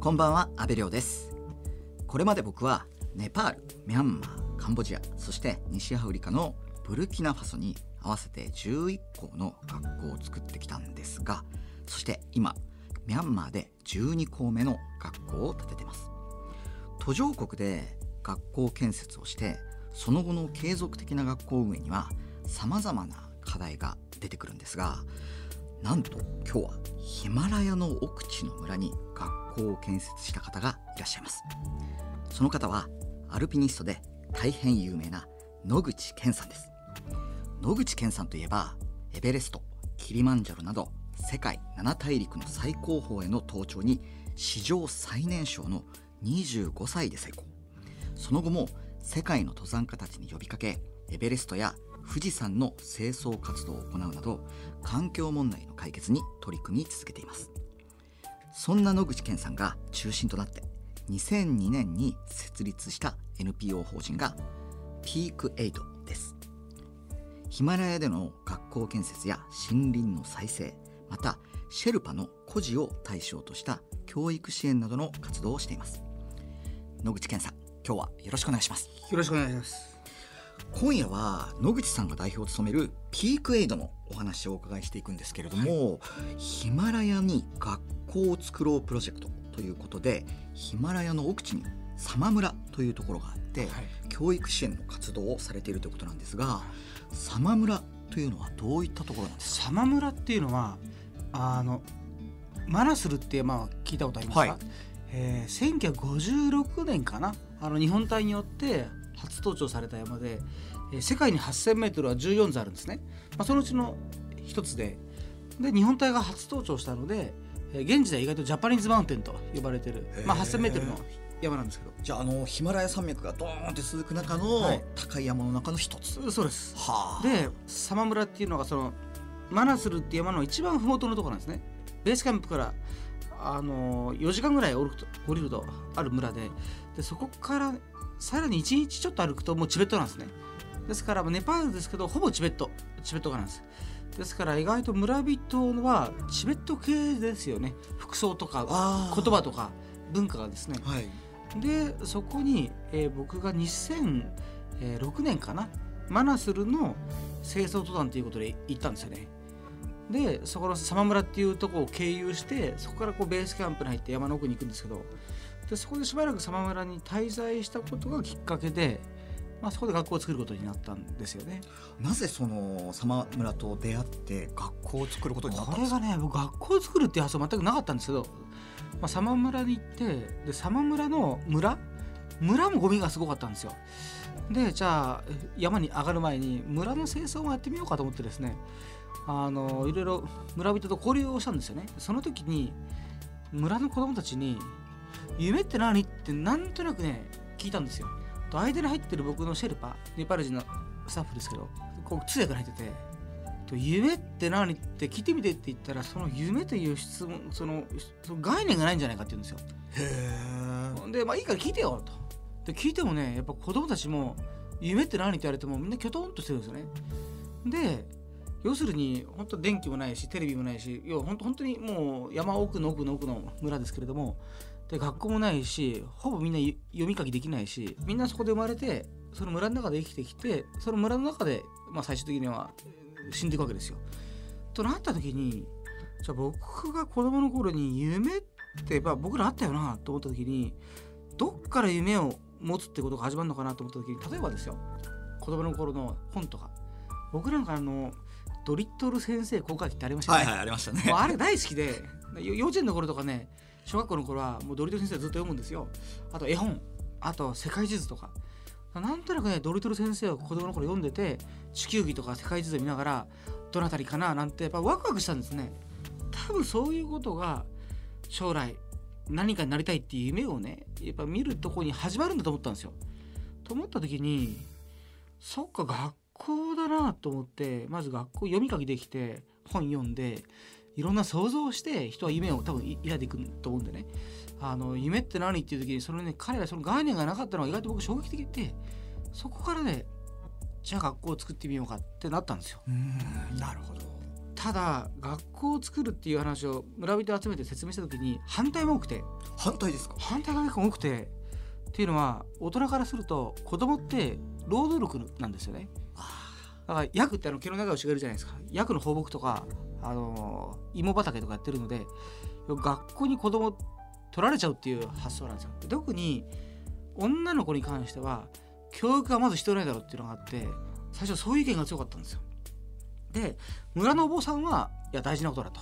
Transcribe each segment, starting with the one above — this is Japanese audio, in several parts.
こんばんは阿部亮です。これまで僕はネパールミャンマーカンボジアそして西アフリカのブルキナファソに合わせて11校の学校を作ってきたんですがそして今ミャンマーで12校目の学校を建ててます。途上国で学校建設をしてその後の継続的な学校運営にはさまざまな課題が出てくるんですがなんと今日はヒマラヤの奥地の村に学校を建設した方がいらっしゃいます。その方はアルピニストで大変有名な野口健さんです。野口健さんといえばエベレストキリマンジャロなど世界7大陸の最高峰への登頂に史上最年少の25歳で成功。その後も世界の登山家たちに呼びかけエベレストや富士山の清掃活動を行うなど環境問題の解決に取り組み続けています。そんな野口健さんが中心となって2002年に設立した NPO 法人がピークエイドです。ヒマラヤでの学校建設や森林の再生またシェルパの孤児を対象とした教育支援などの活動をしています。野口健さん今日はよろしくお願いします。よろしくお願いします。今夜は野口さんが代表を務めるピークエイドのお話をお伺いしていくんですけれども、はい、ヒマラヤに学校を作ろうプロジェクトということでヒマラヤの奥地にサマ村というところがあって、はい、教育支援の活動をされているということなんですがサマ村というのはどういったところなんですか？サマ村っていうのはあのマナスルって山は聞いたことありますか、はい。えー、1956年かな？あの日本隊によって初登頂された山で、えー、世界に 8,000m は14座あるんですね、まあ、そのうちの一つでで日本隊が初登頂したので、えー、現時代意外とジャパニーズマウンテンと呼ばれてる、まあ、8,000m の山なんですけど。じゃああのヒマラヤ山脈がドーンって続く中の高い山の中の一つ、はい、そうです。はでサマ村っていうのがそのマナスルっていう山の一番麓のところなんですね。ベースキャンプからあの4時間ぐらい降りると降りるとある村ででそこからさらに1日ちょっと歩くともうチベットなんですね。ですからネパールですけどほぼチベット。チベットなんです。ですから意外と村人はチベット系ですよね。服装とか言葉とか文化がですね、はい、でそこに、えー、僕が2006年かな。マナスルの清掃登山ということで行ったんですよね。でそこの様村っていうとこを経由してそこからこうベースキャンプに入って山の奥に行くんですけどでそこでしばらく様村に滞在したことがきっかけで、まあ、そこで学校を作ることになったんですよね。なぜその様村と出会って学校を作ることになったんですか？これがね僕学校を作るっていう発想全くなかったんですけど、まあ、様村に行ってで様村の村？村もゴミがすごかったんですよ。でじゃあ山に上がる前に村の清掃もやってみようかと思ってですねあのいろいろ村人と交流をしたんですよね。その時に村の子供たちに「夢って何?」ってなんとなくね聞いたんですよ。と間に入ってる僕のシェルパネパール人のスタッフですけどこう通訳に入っててと夢って何？って聞いてみてって言ったらその夢という質問そのその概念がないんじゃないかって言うんですよ。へえ。でまあいいから聞いてよと。で聞いてもねやっぱ子供たちも夢って何？って言われてもみんなきょとんとしてるんですよね。で要するに本当電気もないしテレビもないし要は本当本当にもう山奥の奥の奥の村ですけれどもで学校もないしほぼみんな読み書きできないしみんなそこで生まれてその村の中で生きてきてその村の中で、まあ、最終的には死んでいくわけですよ。となった時にじゃあ僕が子供の頃に夢ってまあ僕らあったよなと思った時にどっから夢を持つってことが始まるのかなと思った時に例えばですよ子供の頃の本とか僕なんかあのドリットル先生公開機ってありましたね。はいはい、ありましたね。あれ大好きで、幼稚園の頃とかね、小学校の頃はもうドリトル先生ずっと読むんですよ。あと絵本、あと世界地図とか。なんとなくね、ドリトル先生を子供の頃読んでて、地球儀とか世界地図見ながら、どなたりかななんてやっぱワクワクしたんですね。多分そういうことが将来何かになりたいっていう夢をね、やっぱ見るとこに始まるんだと思ったんですよ。と思った時に、そっか、学校だなと思ってまず学校読み書きできて本読んでいろんな想像をして人は夢を多分抱いていくと思うんでね。あの夢って何っていう時にそのね彼らその概念がなかったのが意外と僕衝撃的でそこからねじゃあ学校を作ってみようかってなったんですよ。うんなるほど。ただ学校を作るっていう話を村人集めて説明した時に反対も多くて。反対ですか？反対が結構多くて。っていうのは大人からすると子供って労働力なんですよね。だからヤクってあの毛の長い牛がいるじゃないですか。ヤクの放牧とか、あの芋畑とかやってるので学校に子供取られちゃうっていう発想なんですよ。特に女の子に関しては教育がまず必要ないだろうっていうのがあって最初そういう意見が強かったんですよ。で村のお坊さんはいや大事なことだと。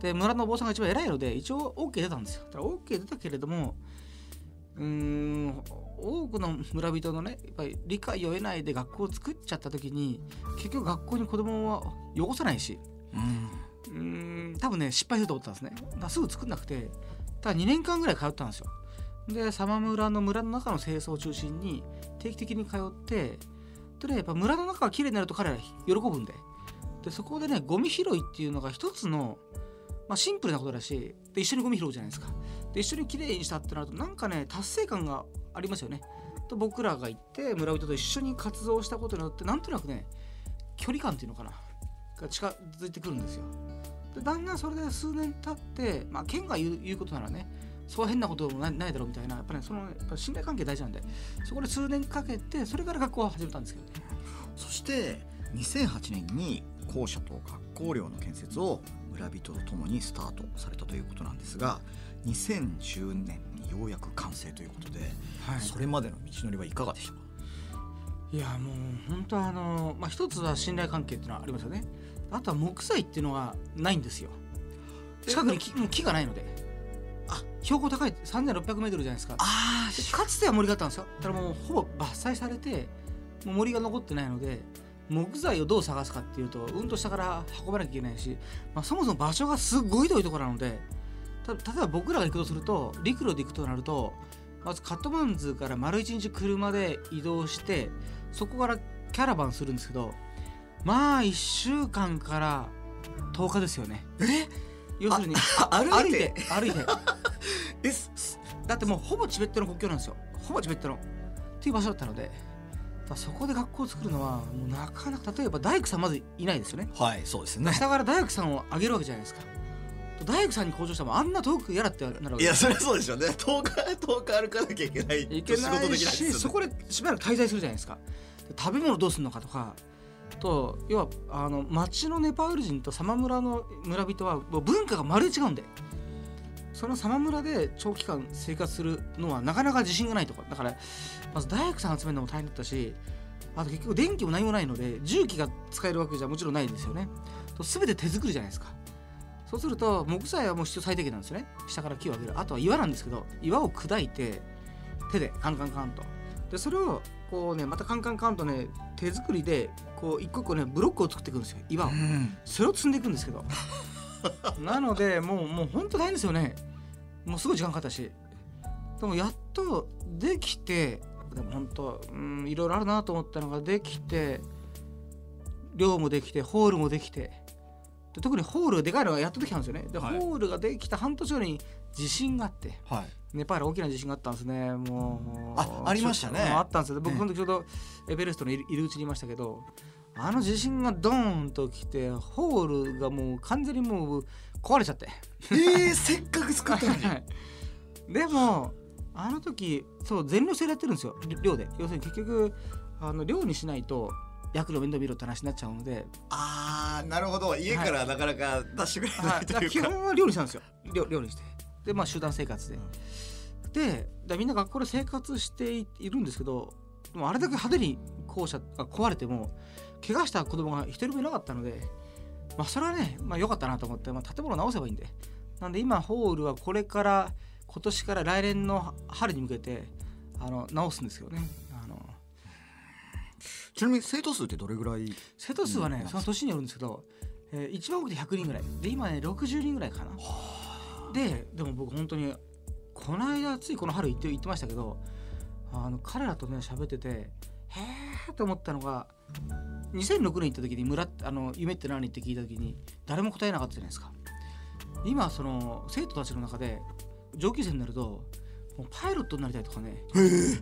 で村のお坊さんが一番偉いので一応 OK 出たんですよ。だから OK 出たけれどもうーん多くの村人のねやっぱり理解を得ないで学校を作っちゃった時に結局学校に子供は汚さないしうん。多分ね失敗すると思ったんですね。だすぐ作んなくてただ2年間ぐらい通ったんですよ。で様村の村の中の清掃を中心に定期的に通ってでねやっぱ村の中が綺麗になると彼ら喜ぶんで。でそこでねゴミ拾いっていうのが一つの、まあ、シンプルなことだしで一緒にゴミ拾うじゃないですか。で一緒に綺麗にしたってなるとなんかね達成感がありますよね。と僕らが行って村人と一緒に活動したことによってなんとなくね距離感っていうのかな。が近づいてくるんですよ。でだんだんそれで数年経ってまあ県が言う言うことならねそう変なこともないないだろうみたいなやっぱねそのやっぱ信頼関係大事なんでそこで数年かけてそれから学校を始めたんですけどね。そして2008年に校舎と学校寮の建設を村人とともにスタートされたということなんですが2010年にようやく完成ということで、はい。それまでの道のりはいかがでしたか？いやもう本当あのまあ一つは信頼関係っていうのはありますよねあとは木材っていうのはないんですよ。近くに木もう木がないので。あ。標高高い3600メートルじゃないですか。あでかつては森があったんですよ。ただもうほぼ伐採されてもう森が残ってないので木材をどう探すかっていうとうんと下から運ばなきゃいけないし、まあ、そもそも場所がすごい遠いところなのでた例えば僕らが行くとすると陸路で行くとなるとまずカットマンズから丸一日車で移動してそこからキャラバンするんですけどまあ1週間から10日ですよね。え？要するに歩いて？歩いて だってもうほぼチベットの国境なんですよ。ほぼチベットの。っていう場所だったので。そこで学校を作るのはもうなかなか例えば大工さんまずいないですよね。はいそうですね。下から大工さんを上げるわけじゃないですか。大工さんに向上したらもうあんな遠くやらってなるわけいやそれはそうでしょうね。10日10日歩かなきゃいけないいけないしそこでしばらく滞在するじゃないですか。で食べ物どうするのかとかと要はあの町のネパール人とサマ村の村人はもう文化がまるで違うんでそのサマ村で長期間生活するのはなかなか自信がないとか。だからまず大工さん集めるのも大変だったしあと結局電気も何もないので重機が使えるわけじゃもちろんないですよね。と全て手作りじゃないですか。そうすると木材はもう必要最低限なんですよね。下から木を上げる。あとは岩なんですけど岩を砕いて手でカンカンカンと。でそれをこうねまたカンカンカンとね手作りでこう一個一個ねブロックを作っていくんですよ岩を。うん。それを積んでいくんですけど。なのでもうもう本当大変ですよね。もうすごい時間かかったし。でもやっとできてでも本当うんいろいろあるなと思ったのができて寮もできてホールもできて。で特にホールでかいのがやっとできたんですよね。で、はい。ホールができた半年後に地震があってはい。ネパール大きな地震があったんですね。もうあありましたね。あったんですよ。僕ええその時ちょうどエベレストの入り口にいましたけどあの地震がドーンと来てホールがもう完全にもう壊れちゃって。えー、せっかく作ったのに。はいでもあの時そう全寮制でやってるんですよ。寮で。要するに結局あの寮にしないと役の面倒見ろって話になっちゃうので、あーなるほど。家からなかなか出してくれは、ないいだからとい基本は寮にしたんですよ。寮寮にしてでまあ集団生活で、でだみんな学校で生活していいるんですけどでもあれだけ派手に校舎が壊れても怪我した子供が一人もいなかったのでまあそれはねまあ良かったなと思って、まあ、建物直せばいいんで。なんで今ホールはこれから今年から来年の春に向けてあの直すんですけどね。あのちなみに生徒数ってどれぐらい？生徒数はね、うんその年によるんですけど、えー一番多くて100人ぐらい。で今ね60人ぐらいかなででも僕本当にこの間ついこの春行って言ってましたけどあの彼らとね喋っててへえと思ったのが2006年行った時に村あの夢って何？って聞いた時に誰も答えなかったじゃないですか。今その生徒たちの中で上級生になるともうパイロットになりたいとかね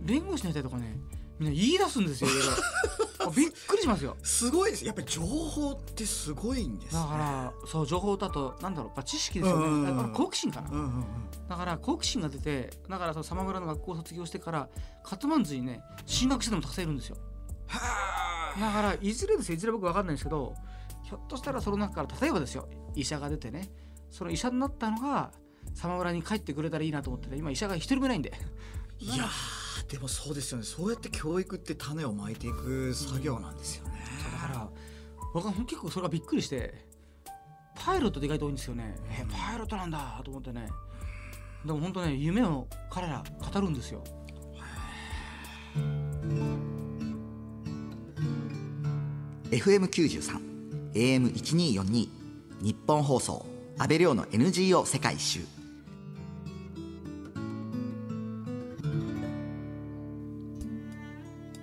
弁護士になりたいとかねみんな言い出すんですよ いろいろ。びっくりしますよ。すごいです。やっぱり情報ってすごいんです、ね、だからそう情報だとなんだろうやっぱ知識ですよね、うんうんうん。だから好奇心かな、うんうんうん。だから好奇心が出てだからその様村の学校を卒業してからカトマンズにね進学してるのもたくさんいるんですよ。はだからいずれですよ。いずれ僕分かんないんですけどひょっとしたらその中から例えばですよ。医者が出てね。その医者になったのが様村に帰ってくれたらいいなと思ってね今医者が一人もいないんで。いやーでもそうですよね。そうやって教育って種をまいていく作業なんですよね、そうだから僕は結構それがびっくりしてパイロットで意外と多いんですよね。えパイロットなんだと思ってね。でも本当ね夢を彼ら語るんですよ。FM93 AM1242 日本放送安倍亮の NGO 世界一周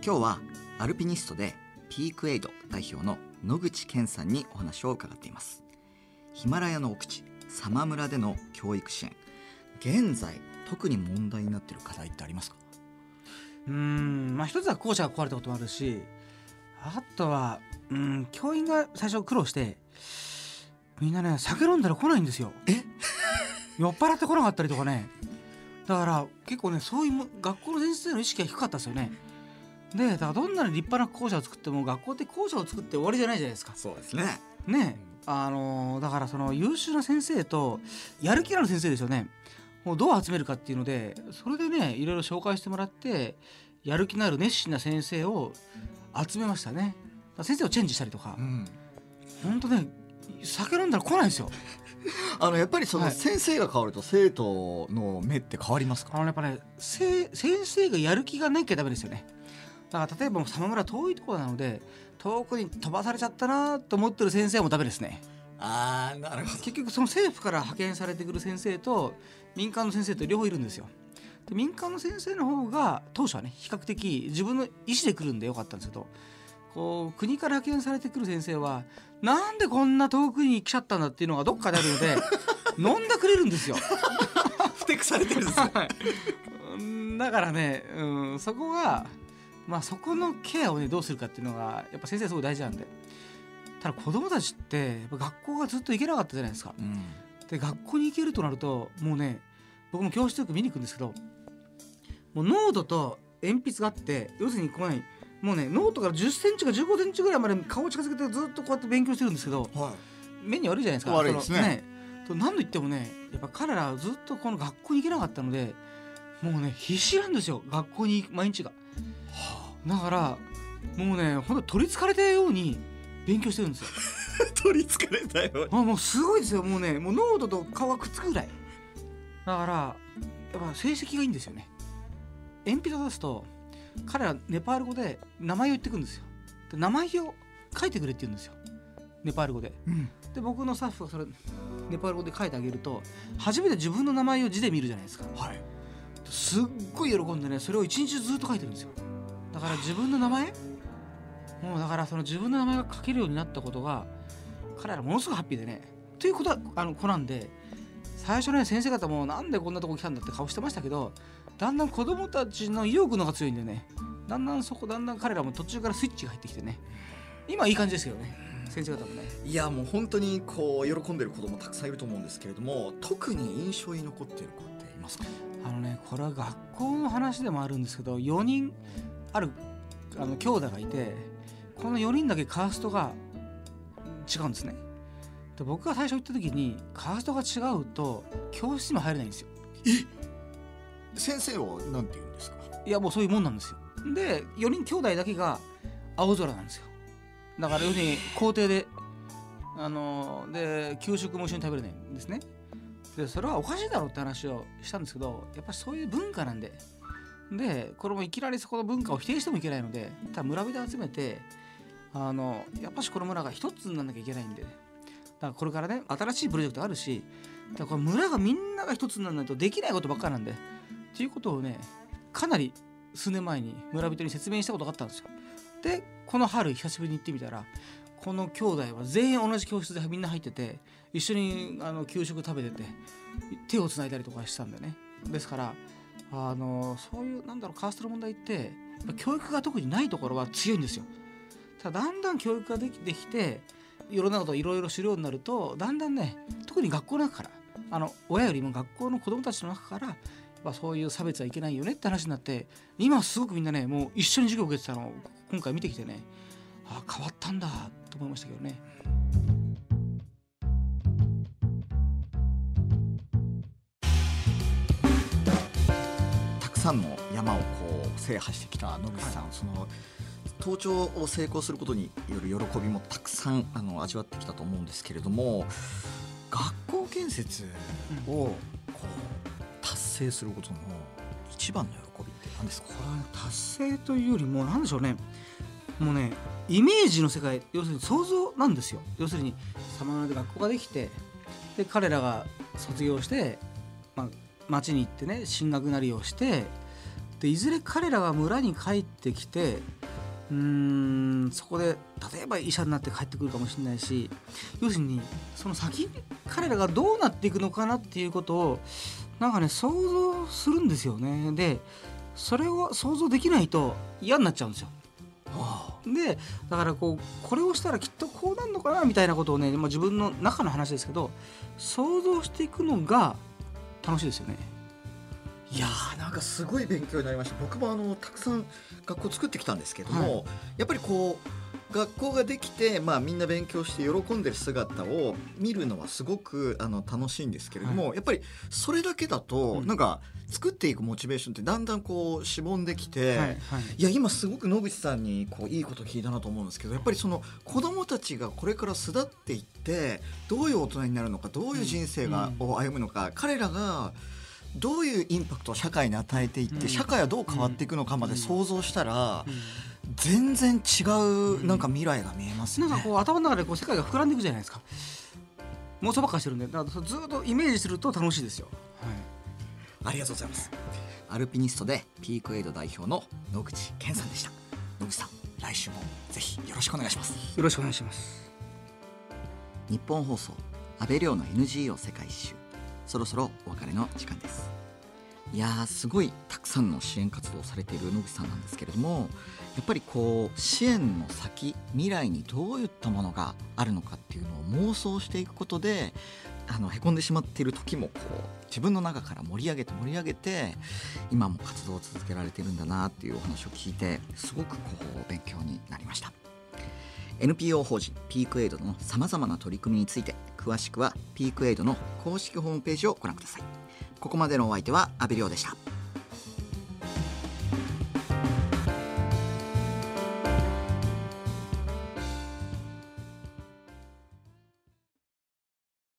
今日はアルピニストでピークエイド代表の野口健さんにお話を伺っています。ヒマラヤの奥地サマ村での教育支援。現在特に問題になっている課題ってありますか？うーんまあ一つは校舎が壊れたこともあるしあとはうん教員が最初苦労してみんなね酒飲んだら来ないんですよ。え？酔っ払ってこなかったりとかね。だから結構ねそういうも学校の先生の意識が低かったですよねでだからどんなに立派な校舎を作っても学校って校舎を作って終わりじゃないじゃないですか。そうですね。ね。あのーだからその優秀な先生とやる気のある先生ですよね。もうどう集めるかっていうのでそれでねいろいろ紹介してもらってやる気のある熱心な先生を集めましたね。先生をチェンジしたりとか。うん。ほんとね酒飲んだら来ないんですよ。あのやっぱりそのはい。先生が変わると生徒の目って変わりますか、あのやっぱねせ先生がやる気がなきゃダメですよねだから例えば様村遠いところなので遠くに飛ばされちゃったなと思ってる先生もダメですね。ああなるほ結局その政府から派遣されてくる先生と民間の先生と両方いるんですよ。で民間の先生の方が当初はね比較的自分の意思で来るんでよかったんですけどこう国から派遣されてくる先生はなんでこんな遠くに来ちゃったんだっていうのがどっかであるので 飲んだくれるんですよ。ふてくされてるんですよ。うんだからね、うん、そこがまあそこのケアをねどうするかっていうのがやっぱ先生すごい大事なんで。ただ子供たちってやっぱ学校がずっと行けなかったじゃないですか。うん。で学校に行けるとなるともうね僕も教室よく見に行くんですけどもうノートと鉛筆があって要するにこうねもうねノートから1 0センチか1 5センチぐらいまで顔を近づけてずっとこうやって勉強してるんですけどは目に悪いじゃないですか。悪いですね。そのと何度言ってもねやっぱ彼らはずっとこの学校に行けなかったのでもうね必死なんですよ。学校に毎日がだからもうねほんと取りつかれたように勉強してるんですよ。い 取りつかれたよあもうすごいですよ。もうねもうノートと顔がくっつくぐらい。だからやっぱ成績がいいんですよね。鉛筆を出すと彼らネパール語で名前を言ってくんですよ。で名前を書いてくれって言うんですよ。ネパール語で。うん。で僕のスタッフがそれネパール語で書いてあげると初めて自分の名前を字で見るじゃないですか。はい。すっごい喜んでねそれを一日ずっと書いてるんですよだから自分の名前？もうだからその自分の名前が書けるようになったことが彼らものすごくハッピーでね。ということはあの子なんで最初ね先生方もなんでこんなとこ来たんだって顔してましたけどだんだん子供たちの意欲の方が強いんでね。だんだんそこだんだん彼らも途中からスイッチが入ってきてね。今いい感じですよね先生方もね。いやもう本当にこう喜んでる子供たくさんいると思うんですけれども特に印象に残っている子っていますか？あのねこれは学校の話でもあるんですけど4人あるあの兄弟がいてこの4人だけカーストが違うんですね。で僕が最初行った時にカーストが違うと教室にも入れないんですよ。先生は何て言うんですか？いやもうそういうもんなんですよ。で4人兄弟だけが青空なんですよ。だから要するに校庭であので給食も一緒に食べれないんですね。でそれはおかしいだろうって話をしたんですけどやっぱりそういう文化なんででこれもいきなりそこの文化を否定してもいけないのでただ村人を集めてあのやっぱしこの村が一つにならなきゃいけないんでだからこれからね新しいプロジェクトあるしだからこれ村がみんなが一つにならないとできないことばっかなんでっていうことをねかなり数年前に村人に説明したことがあったんですよ。でこの春久しぶりに行ってみたらこの兄弟は全員同じ教室でみんな入ってて一緒にあの給食食べてて手をつないだりとかしたんだよね。ですからあのそういうなんだろうカーストの問題って教育が特にないところは強いんですよ。ただだんだん教育ができてきていろんなことをいろいろ知るようになるとだんだんね特に学校の中からあの親よりも学校の子どもたちの中からやっぱそういう差別はいけないよねって話になって今すごくみんなねもう一緒に授業を受けてたのを今回見てきてねあ変わったんだと思いましたけどね。山をこう制覇してきた野口さん、その登頂を成功することによる喜びもたくさんあの味わってきたと思うんですけれども学校建設をこう達成することの一番の喜びって何ですか？これは達成というよりも何でしょうね。もうねイメージの世界要するに想像なんですよ。要するにサマーで学校ができてで彼らが卒業して、まあ、町に行ってね進学なりをしてでいずれ彼らが村に帰ってきてうーんそこで例えば医者になって帰ってくるかもしれないし要するにその先彼らがどうなっていくのかなっていうことをなんかね想像するんですよねでそれを想像できないと嫌になっちゃうんですよでだからこうこれをしたらきっとこうなるのかなみたいなことをね、まあ、自分の中の話ですけど想像していくのが楽しいですよね。かすごい勉強になりました。僕もあのたくさん学校作ってきたんですけども、はやっぱりこう学校ができて、まあ、みんな勉強して喜んでる姿を見るのはすごくあの楽しいんですけれども、やっぱりそれだけだと、うん。なんか作っていくモチベーションってだんだんこうしぼんできて、はいはい。いや今すごく野口さんにこういいこと聞いたなと思うんですけどやっぱりその子どもたちがこれから巣立っていってどういう大人になるのかどういう人生が、うん。を歩むのか彼らがどういうインパクトを社会に与えていって、うん社会はどう変わっていくのかまで想像したら、うん全然違うなんか未来が見えますよね。なんかこう頭の中でこう世界が膨らんでいくじゃないですか妄想ばっかりしてるんでだからずっとイメージすると楽しいですよ。ありがとうございます。アルピニストでピークエイド代表の野口健さんでした。野口さん、来週もぜひよろしくお願いします。よろしくお願いします。日本放送安倍亮の NGO 世界一周そろそろお別れの時間です。いやーすごいたくさんの支援活動をされている野口さんなんですけれどもやっぱりこう支援の先未来にどういったものがあるのかっていうのを妄想していくことであのへこんでしまっている時もこう自分の中から盛り上げて盛り上げて今も活動を続けられてるんだなっていうお話を聞いてすごくこう勉強になりました。NPO 法人ピークエイドのさまざまな取り組みについて詳しくはピークエイドの公式ホームページをご覧ください。ここまでのお相手は阿部亮でした。